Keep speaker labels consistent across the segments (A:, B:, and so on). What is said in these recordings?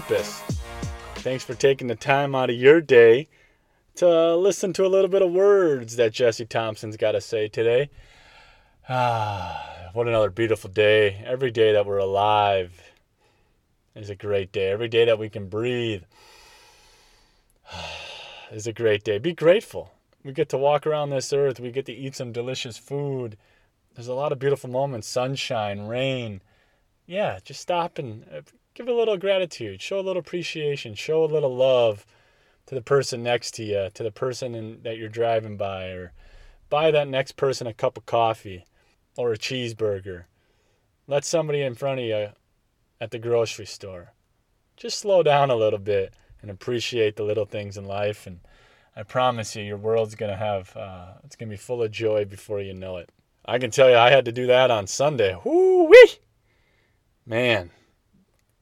A: purpose. Thanks for taking the time out of your day to listen to a little bit of words that Jesse Thompson's got to say today. Ah, what another beautiful day. Every day that we're alive is a great day. Every day that we can breathe is a great day. Be grateful. We get to walk around this earth. We get to eat some delicious food. There's a lot of beautiful moments sunshine, rain. Yeah, just stop and uh, give a little gratitude, show a little appreciation, show a little love to the person next to you, to the person in, that you're driving by, or buy that next person a cup of coffee or a cheeseburger. Let somebody in front of you at the grocery store. Just slow down a little bit and appreciate the little things in life. And I promise you, your world's going to have, uh, it's to be full of joy before you know it. I can tell you, I had to do that on Sunday. Whoo wee! Man,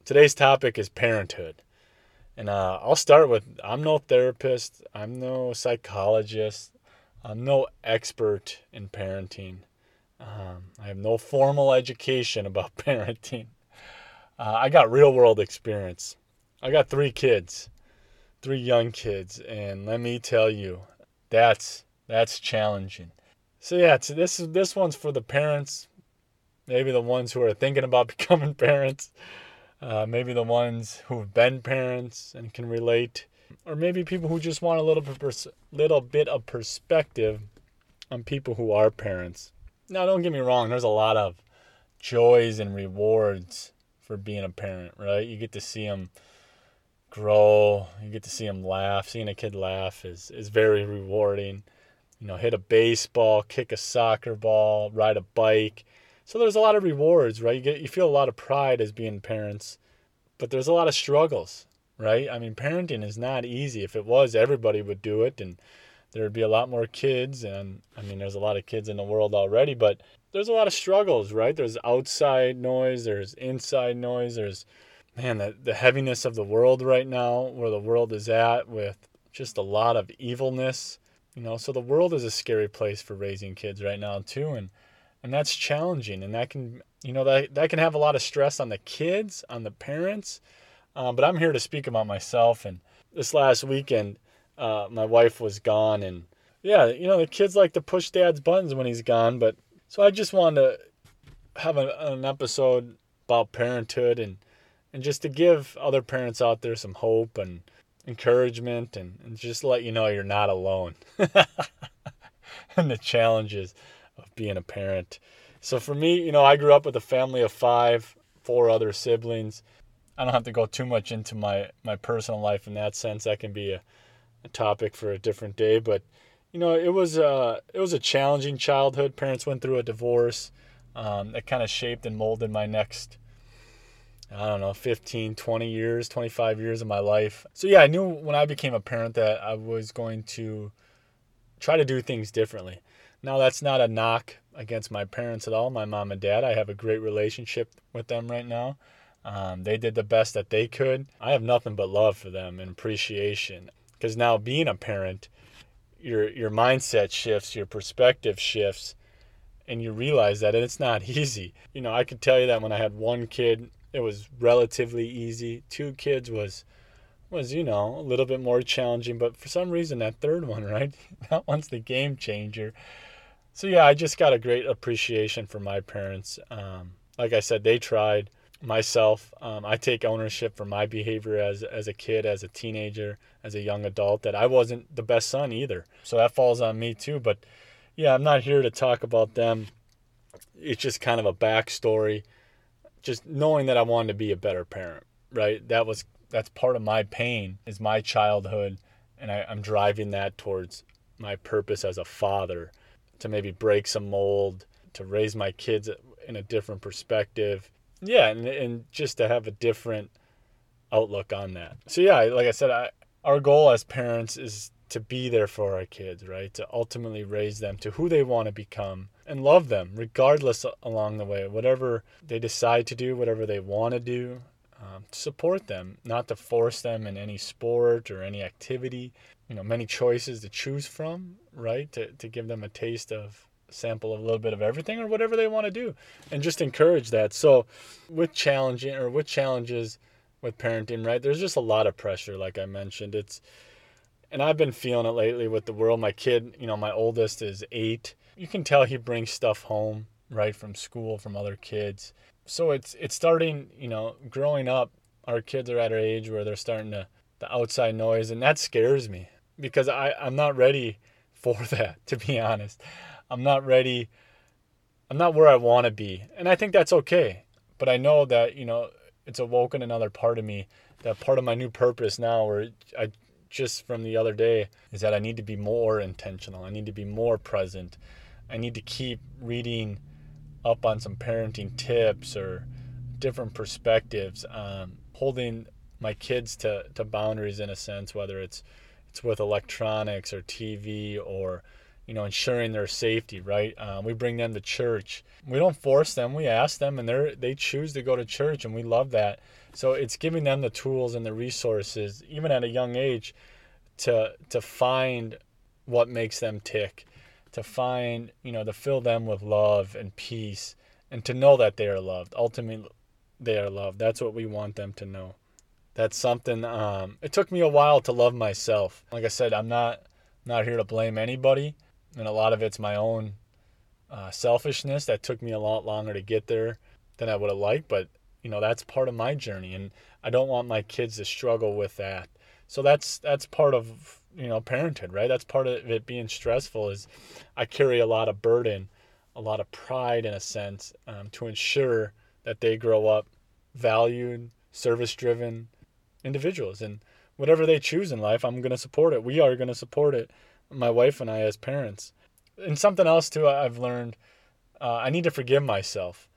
A: today's topic is parenthood. And uh, I'll start with I'm no therapist, I'm no psychologist, I'm no expert in parenting. Um, I have no formal education about parenting. Uh, I got real world experience. I got three kids, three young kids, and let me tell you, that's that's challenging. So yeah, this is this one's for the parents, maybe the ones who are thinking about becoming parents, uh, maybe the ones who've been parents and can relate, or maybe people who just want a little bit, little bit of perspective on people who are parents. Now, don't get me wrong. There's a lot of joys and rewards for being a parent, right? You get to see them grow. You get to see them laugh. Seeing a kid laugh is, is very rewarding. You know, hit a baseball, kick a soccer ball, ride a bike. So there's a lot of rewards, right? You get you feel a lot of pride as being parents, but there's a lot of struggles, right? I mean, parenting is not easy. If it was, everybody would do it and there would be a lot more kids and I mean there's a lot of kids in the world already, but there's a lot of struggles, right? There's outside noise, there's inside noise, there's man, the, the heaviness of the world right now, where the world is at with just a lot of evilness. You know, so the world is a scary place for raising kids right now too, and and that's challenging, and that can you know that that can have a lot of stress on the kids, on the parents. Um, but I'm here to speak about myself. And this last weekend, uh, my wife was gone, and yeah, you know the kids like to push dad's buttons when he's gone. But so I just wanted to have a, an episode about parenthood and and just to give other parents out there some hope and encouragement and, and just let you know you're not alone and the challenges being a parent. So for me, you know, I grew up with a family of five, four other siblings. I don't have to go too much into my, my personal life in that sense. That can be a, a topic for a different day. But you know, it was a it was a challenging childhood. Parents went through a divorce. Um, that kind of shaped and molded my next I don't know, 15, 20 years, 25 years of my life. So, yeah, I knew when I became a parent that I was going to try to do things differently. Now, that's not a knock against my parents at all, my mom and dad. I have a great relationship with them right now. Um, they did the best that they could. I have nothing but love for them and appreciation. Because now, being a parent, your, your mindset shifts, your perspective shifts, and you realize that it's not easy. You know, I could tell you that when I had one kid it was relatively easy. Two kids was was you know a little bit more challenging, but for some reason that third one, right? that one's the game changer. So yeah, I just got a great appreciation for my parents. Um, like I said, they tried. Myself, um, I take ownership for my behavior as as a kid, as a teenager, as a young adult. That I wasn't the best son either. So that falls on me too. But yeah, I'm not here to talk about them. It's just kind of a backstory just knowing that I wanted to be a better parent, right? That was that's part of my pain is my childhood and I, I'm driving that towards my purpose as a father to maybe break some mold, to raise my kids in a different perspective. Yeah, and, and just to have a different outlook on that. So yeah, like I said, I, our goal as parents is to be there for our kids, right? To ultimately raise them to who they want to become and love them regardless along the way. Whatever they decide to do, whatever they want to do, um, support them, not to force them in any sport or any activity. You know, many choices to choose from, right? To, to give them a taste of sample a little bit of everything or whatever they want to do and just encourage that. So with challenging or with challenges with parenting, right? There's just a lot of pressure, like I mentioned. It's and I've been feeling it lately with the world. My kid, you know, my oldest is eight. You can tell he brings stuff home, right, from school, from other kids. So it's it's starting, you know, growing up, our kids are at an age where they're starting to the outside noise and that scares me because I, I'm not ready for that, to be honest. I'm not ready I'm not where I want to be. And I think that's okay. But I know that, you know, it's awoken another part of me, that part of my new purpose now where I just from the other day is that I need to be more intentional. I need to be more present. I need to keep reading up on some parenting tips or different perspectives, um, holding my kids to, to boundaries in a sense, whether it's with electronics or TV or you know ensuring their safety. Right? Um, we bring them to church. We don't force them. We ask them, and they they choose to go to church, and we love that. So it's giving them the tools and the resources, even at a young age, to to find what makes them tick, to find you know to fill them with love and peace, and to know that they are loved. Ultimately, they are loved. That's what we want them to know. That's something. Um, it took me a while to love myself. Like I said, I'm not not here to blame anybody, and a lot of it's my own uh, selfishness that took me a lot longer to get there than I would have liked. But you know that's part of my journey and i don't want my kids to struggle with that so that's that's part of you know parenthood right that's part of it being stressful is i carry a lot of burden a lot of pride in a sense um, to ensure that they grow up valued service driven individuals and whatever they choose in life i'm going to support it we are going to support it my wife and i as parents and something else too i've learned uh, i need to forgive myself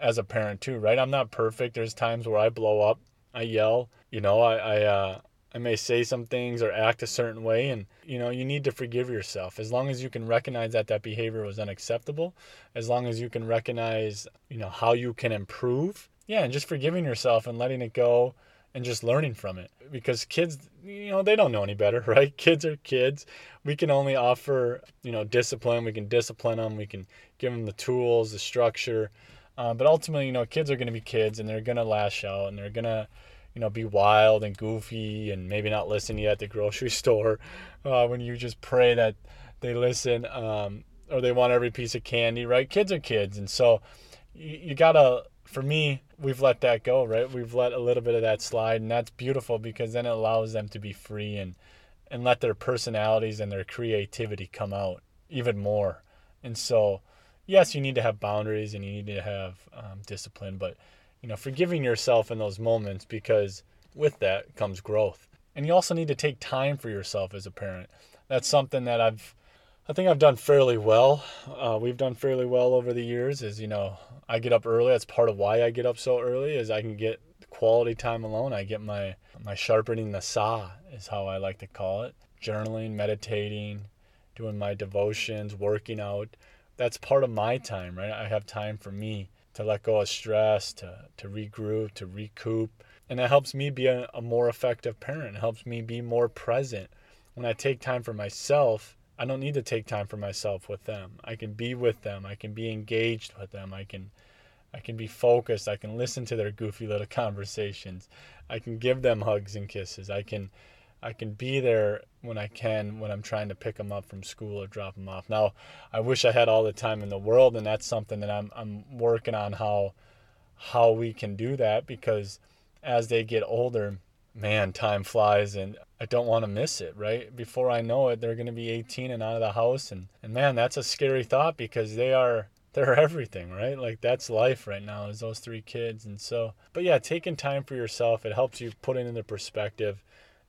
A: as a parent too, right? I'm not perfect. There's times where I blow up, I yell, you know, I I uh, I may say some things or act a certain way, and you know, you need to forgive yourself. As long as you can recognize that that behavior was unacceptable, as long as you can recognize, you know, how you can improve, yeah, and just forgiving yourself and letting it go and just learning from it. Because kids you know they don't know any better right? Kids are kids. We can only offer you know discipline. We can discipline them we can give them the tools the structure. Uh, but ultimately, you know, kids are going to be kids and they're going to lash out and they're going to, you know, be wild and goofy and maybe not listen to you at the grocery store uh, when you just pray that they listen um, or they want every piece of candy, right? Kids are kids. And so you, you got to, for me, we've let that go, right? We've let a little bit of that slide. And that's beautiful because then it allows them to be free and, and let their personalities and their creativity come out even more. And so, yes, you need to have boundaries and you need to have um, discipline, but you know, forgiving yourself in those moments because with that comes growth. And you also need to take time for yourself as a parent. That's something that I've, I think I've done fairly well. Uh, we've done fairly well over the years. Is you know, I get up early. That's part of why I get up so early. Is I can get quality time alone. I get my my sharpening the saw is how I like to call it. Journaling, meditating, doing my devotions, working out that's part of my time, right? I have time for me to let go of stress, to, to regroup, to recoup. And it helps me be a, a more effective parent. It helps me be more present. When I take time for myself, I don't need to take time for myself with them. I can be with them. I can be engaged with them. I can I can be focused. I can listen to their goofy little conversations. I can give them hugs and kisses. I can I can be there when I can when I'm trying to pick them up from school or drop them off. Now, I wish I had all the time in the world, and that's something that I'm I'm working on how how we can do that because as they get older, man, time flies, and I don't want to miss it. Right before I know it, they're going to be 18 and out of the house, and and man, that's a scary thought because they are they're everything, right? Like that's life right now is those three kids. And so, but yeah, taking time for yourself, it helps you put it into perspective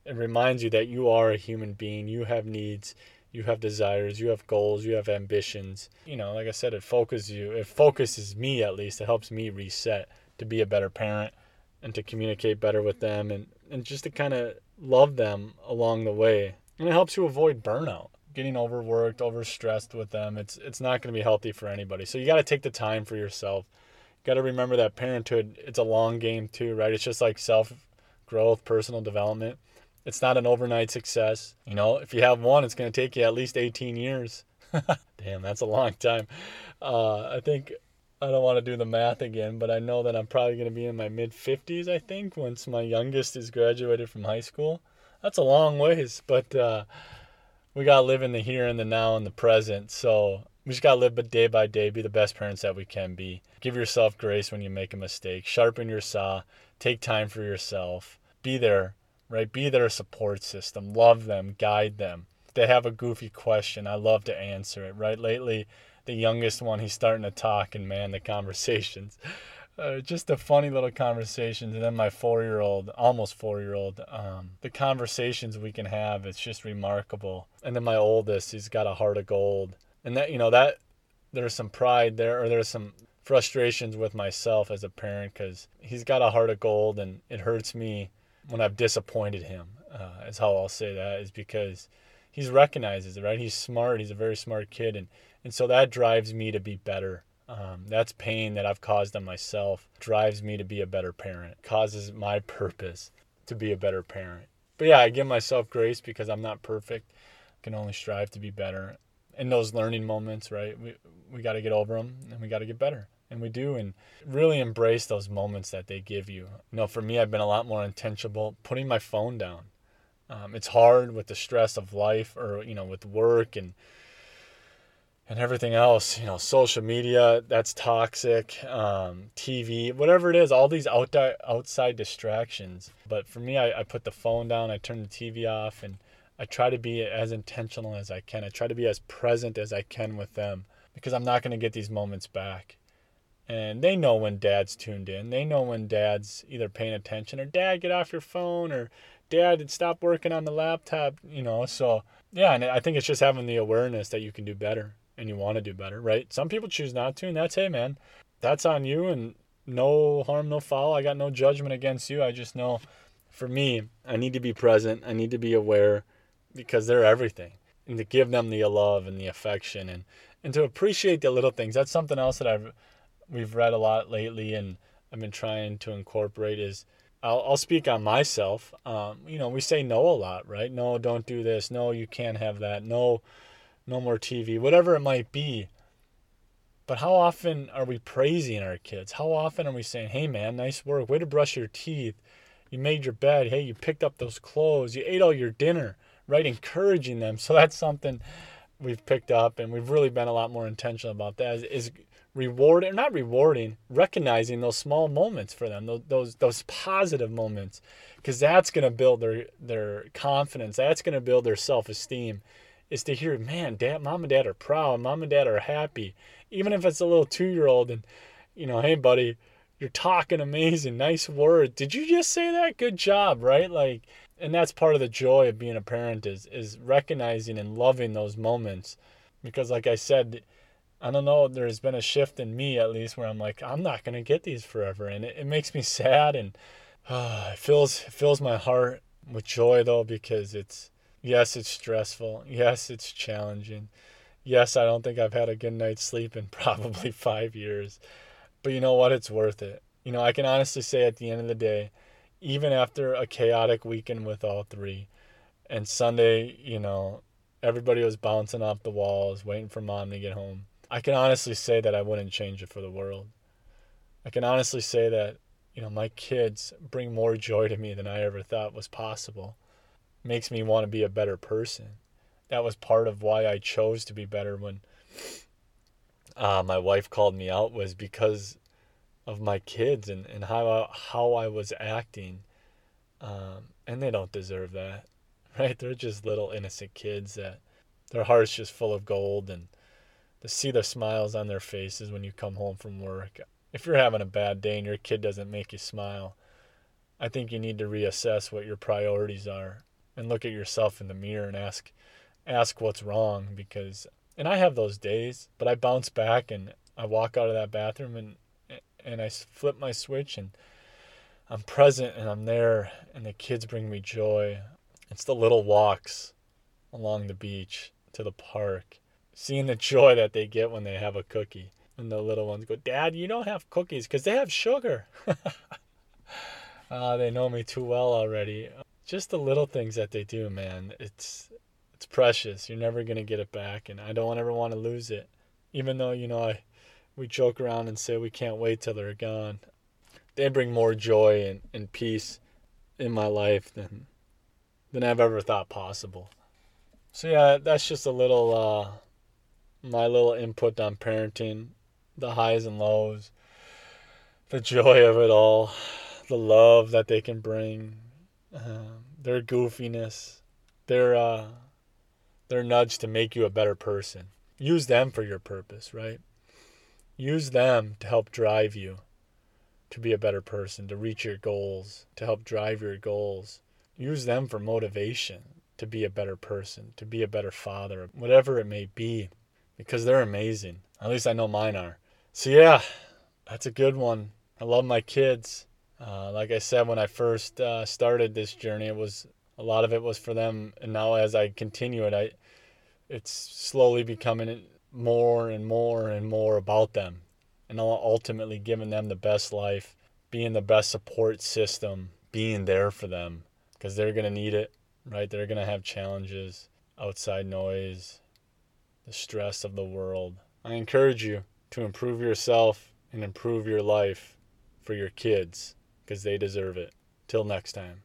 A: it reminds you that you are a human being. You have needs, you have desires, you have goals, you have ambitions. You know, like I said, it focuses you. It focuses me at least. It helps me reset to be a better parent and to communicate better with them and, and just to kind of love them along the way. And it helps you avoid burnout. Getting overworked, overstressed with them, it's it's not going to be healthy for anybody. So you got to take the time for yourself. Got to remember that parenthood, it's a long game too, right? It's just like self growth, personal development it's not an overnight success. You know, if you have one, it's going to take you at least 18 years. Damn, that's a long time. Uh, I think I don't want to do the math again, but I know that I'm probably going to be in my mid 50s, I think, once my youngest is graduated from high school. That's a long ways, but uh, we got to live in the here and the now and the present. So we just got to live day by day, be the best parents that we can be. Give yourself grace when you make a mistake, sharpen your saw, take time for yourself, be there, right? Be their support system, love them, guide them. If they have a goofy question, I love to answer it, right? Lately, the youngest one, he's starting to talk, and man, the conversations. Uh, just the funny little conversations. And then my four year old, almost four year old, um, the conversations we can have, it's just remarkable. And then my oldest, he's got a heart of gold. And that, you know, that there's some pride there, or there's some frustrations with myself as a parent because he's got a heart of gold, and it hurts me when I've disappointed him. Uh, is how I'll say that is because he's recognizes it, right? He's smart. He's a very smart kid, and and so that drives me to be better. Um, that's pain that I've caused on myself. Drives me to be a better parent. Causes my purpose to be a better parent. But yeah, I give myself grace because I'm not perfect. I can only strive to be better. In those learning moments, right? We we got to get over them and we got to get better and we do and really embrace those moments that they give you you know for me i've been a lot more intentional putting my phone down um, it's hard with the stress of life or you know with work and and everything else you know social media that's toxic um, tv whatever it is all these outside outside distractions. But for me I, I put the phone down i turn the tv off and i try to be as intentional as i can. I try to be as present as i can with them because i'm not going to get these moments back. And they know when dad's tuned in. They know when dad's either paying attention or dad get off your phone or dad stop working on the laptop, you know. So, yeah, and I think it's just having the awareness that you can do better and you want to do better, right? Some people choose not to, and that's hey man, that's on you and no harm, no foul. I got no judgment against you. I just know for me, I need to be present. I need to be aware because they're everything. And to give them the love and the affection and and to appreciate the little things. That's something else that I've we've read a lot lately and I've been trying to incorporate is I'll, I'll speak on myself. Um, you know, we say no a lot, right? No, don't do this. No, you can't have that. No, no more TV, whatever it might be. But how often are we praising our kids? How often are we saying, hey, man, nice work. Way to brush your teeth. You made your bed. Hey, you picked up those clothes. You ate all your dinner, right? Encouraging them. So that's something we've picked up and we've really been a lot more intentional about that is, is rewarding, not rewarding, recognizing those small moments for them, those those, those positive moments, because that's going to build their their confidence. That's going to build their self esteem. Is to hear, man, dad, mom and dad are proud, mom and dad are happy, even if it's a little two year old, and you know, hey buddy, you're talking amazing, nice word. Did you just say that? Good job, right? Like, and that's part of the joy of being a parent is is recognizing and loving those moments, because like I said I don't know, there's been a shift in me at least where I'm like, I'm not gonna get these forever, and it, it makes me sad and uh, it fills it fills my heart with joy though because it's yes, it's stressful, yes, it's challenging, yes, I don't think I've had a good night's sleep in probably five years, but you know what, it's worth it. You know, I can honestly say at the end of the day, even after a chaotic weekend with all three, and Sunday, you know, everybody was bouncing off the walls, waiting for mom to get home I can honestly say that I wouldn't change it for the world. I can honestly say that, you know, my kids bring more joy to me than I ever thought was possible. Makes me want to be a better person. That was part of why I chose to be better when uh, my wife called me out was because of my kids and, and how I, how I was acting. Um, and they don't deserve that, right? They're just little innocent kids that their hearts just full of gold and to see the smiles on their faces when you come home from work. If you're having a bad day and your kid doesn't make you smile, I think you need to reassess what your priorities are and look at yourself in the mirror and ask ask what's wrong because and I have those days, but I bounce back and I walk out of that bathroom and and I flip my switch and I'm present and I'm there and the kids bring me joy. It's the little walks along the beach to the park seeing the joy that they get when they have a cookie. And the little ones go, Dad, you don't have cookies because they have sugar. uh, they know me too well already. Just the little things that they do, man. It's it's precious. You're never gonna get it back, and I don't ever want to lose it. Even though you know I we joke around and say we can't wait till they're gone. They bring more joy and, and peace in my life than than I've ever thought possible. So yeah, that's just a little uh, my little input on parenting, the highs and lows, the joy of it all, the love that they can bring, uh, their goofiness, their uh, their nudge to make you a better person. Use them for your purpose, right? Use them to help drive you to be a better person, to reach your goals, to help drive your goals. Use them for motivation to be a better person, to be a better father, whatever it may be, because they're amazing. At least I know mine are. So, yeah, that's a good one. I love my kids. Uh, like I said, when I first uh, started this journey, it was a lot of it was for them, and now as I continue it, I it's slowly becoming more and more and more about them, and ultimately giving them the best life, being the best support system, being there for them, because they're gonna need it, right? They're gonna have challenges, outside noise, the stress of the world. I encourage you to improve yourself and improve your life for your kids because they deserve it. Till next time.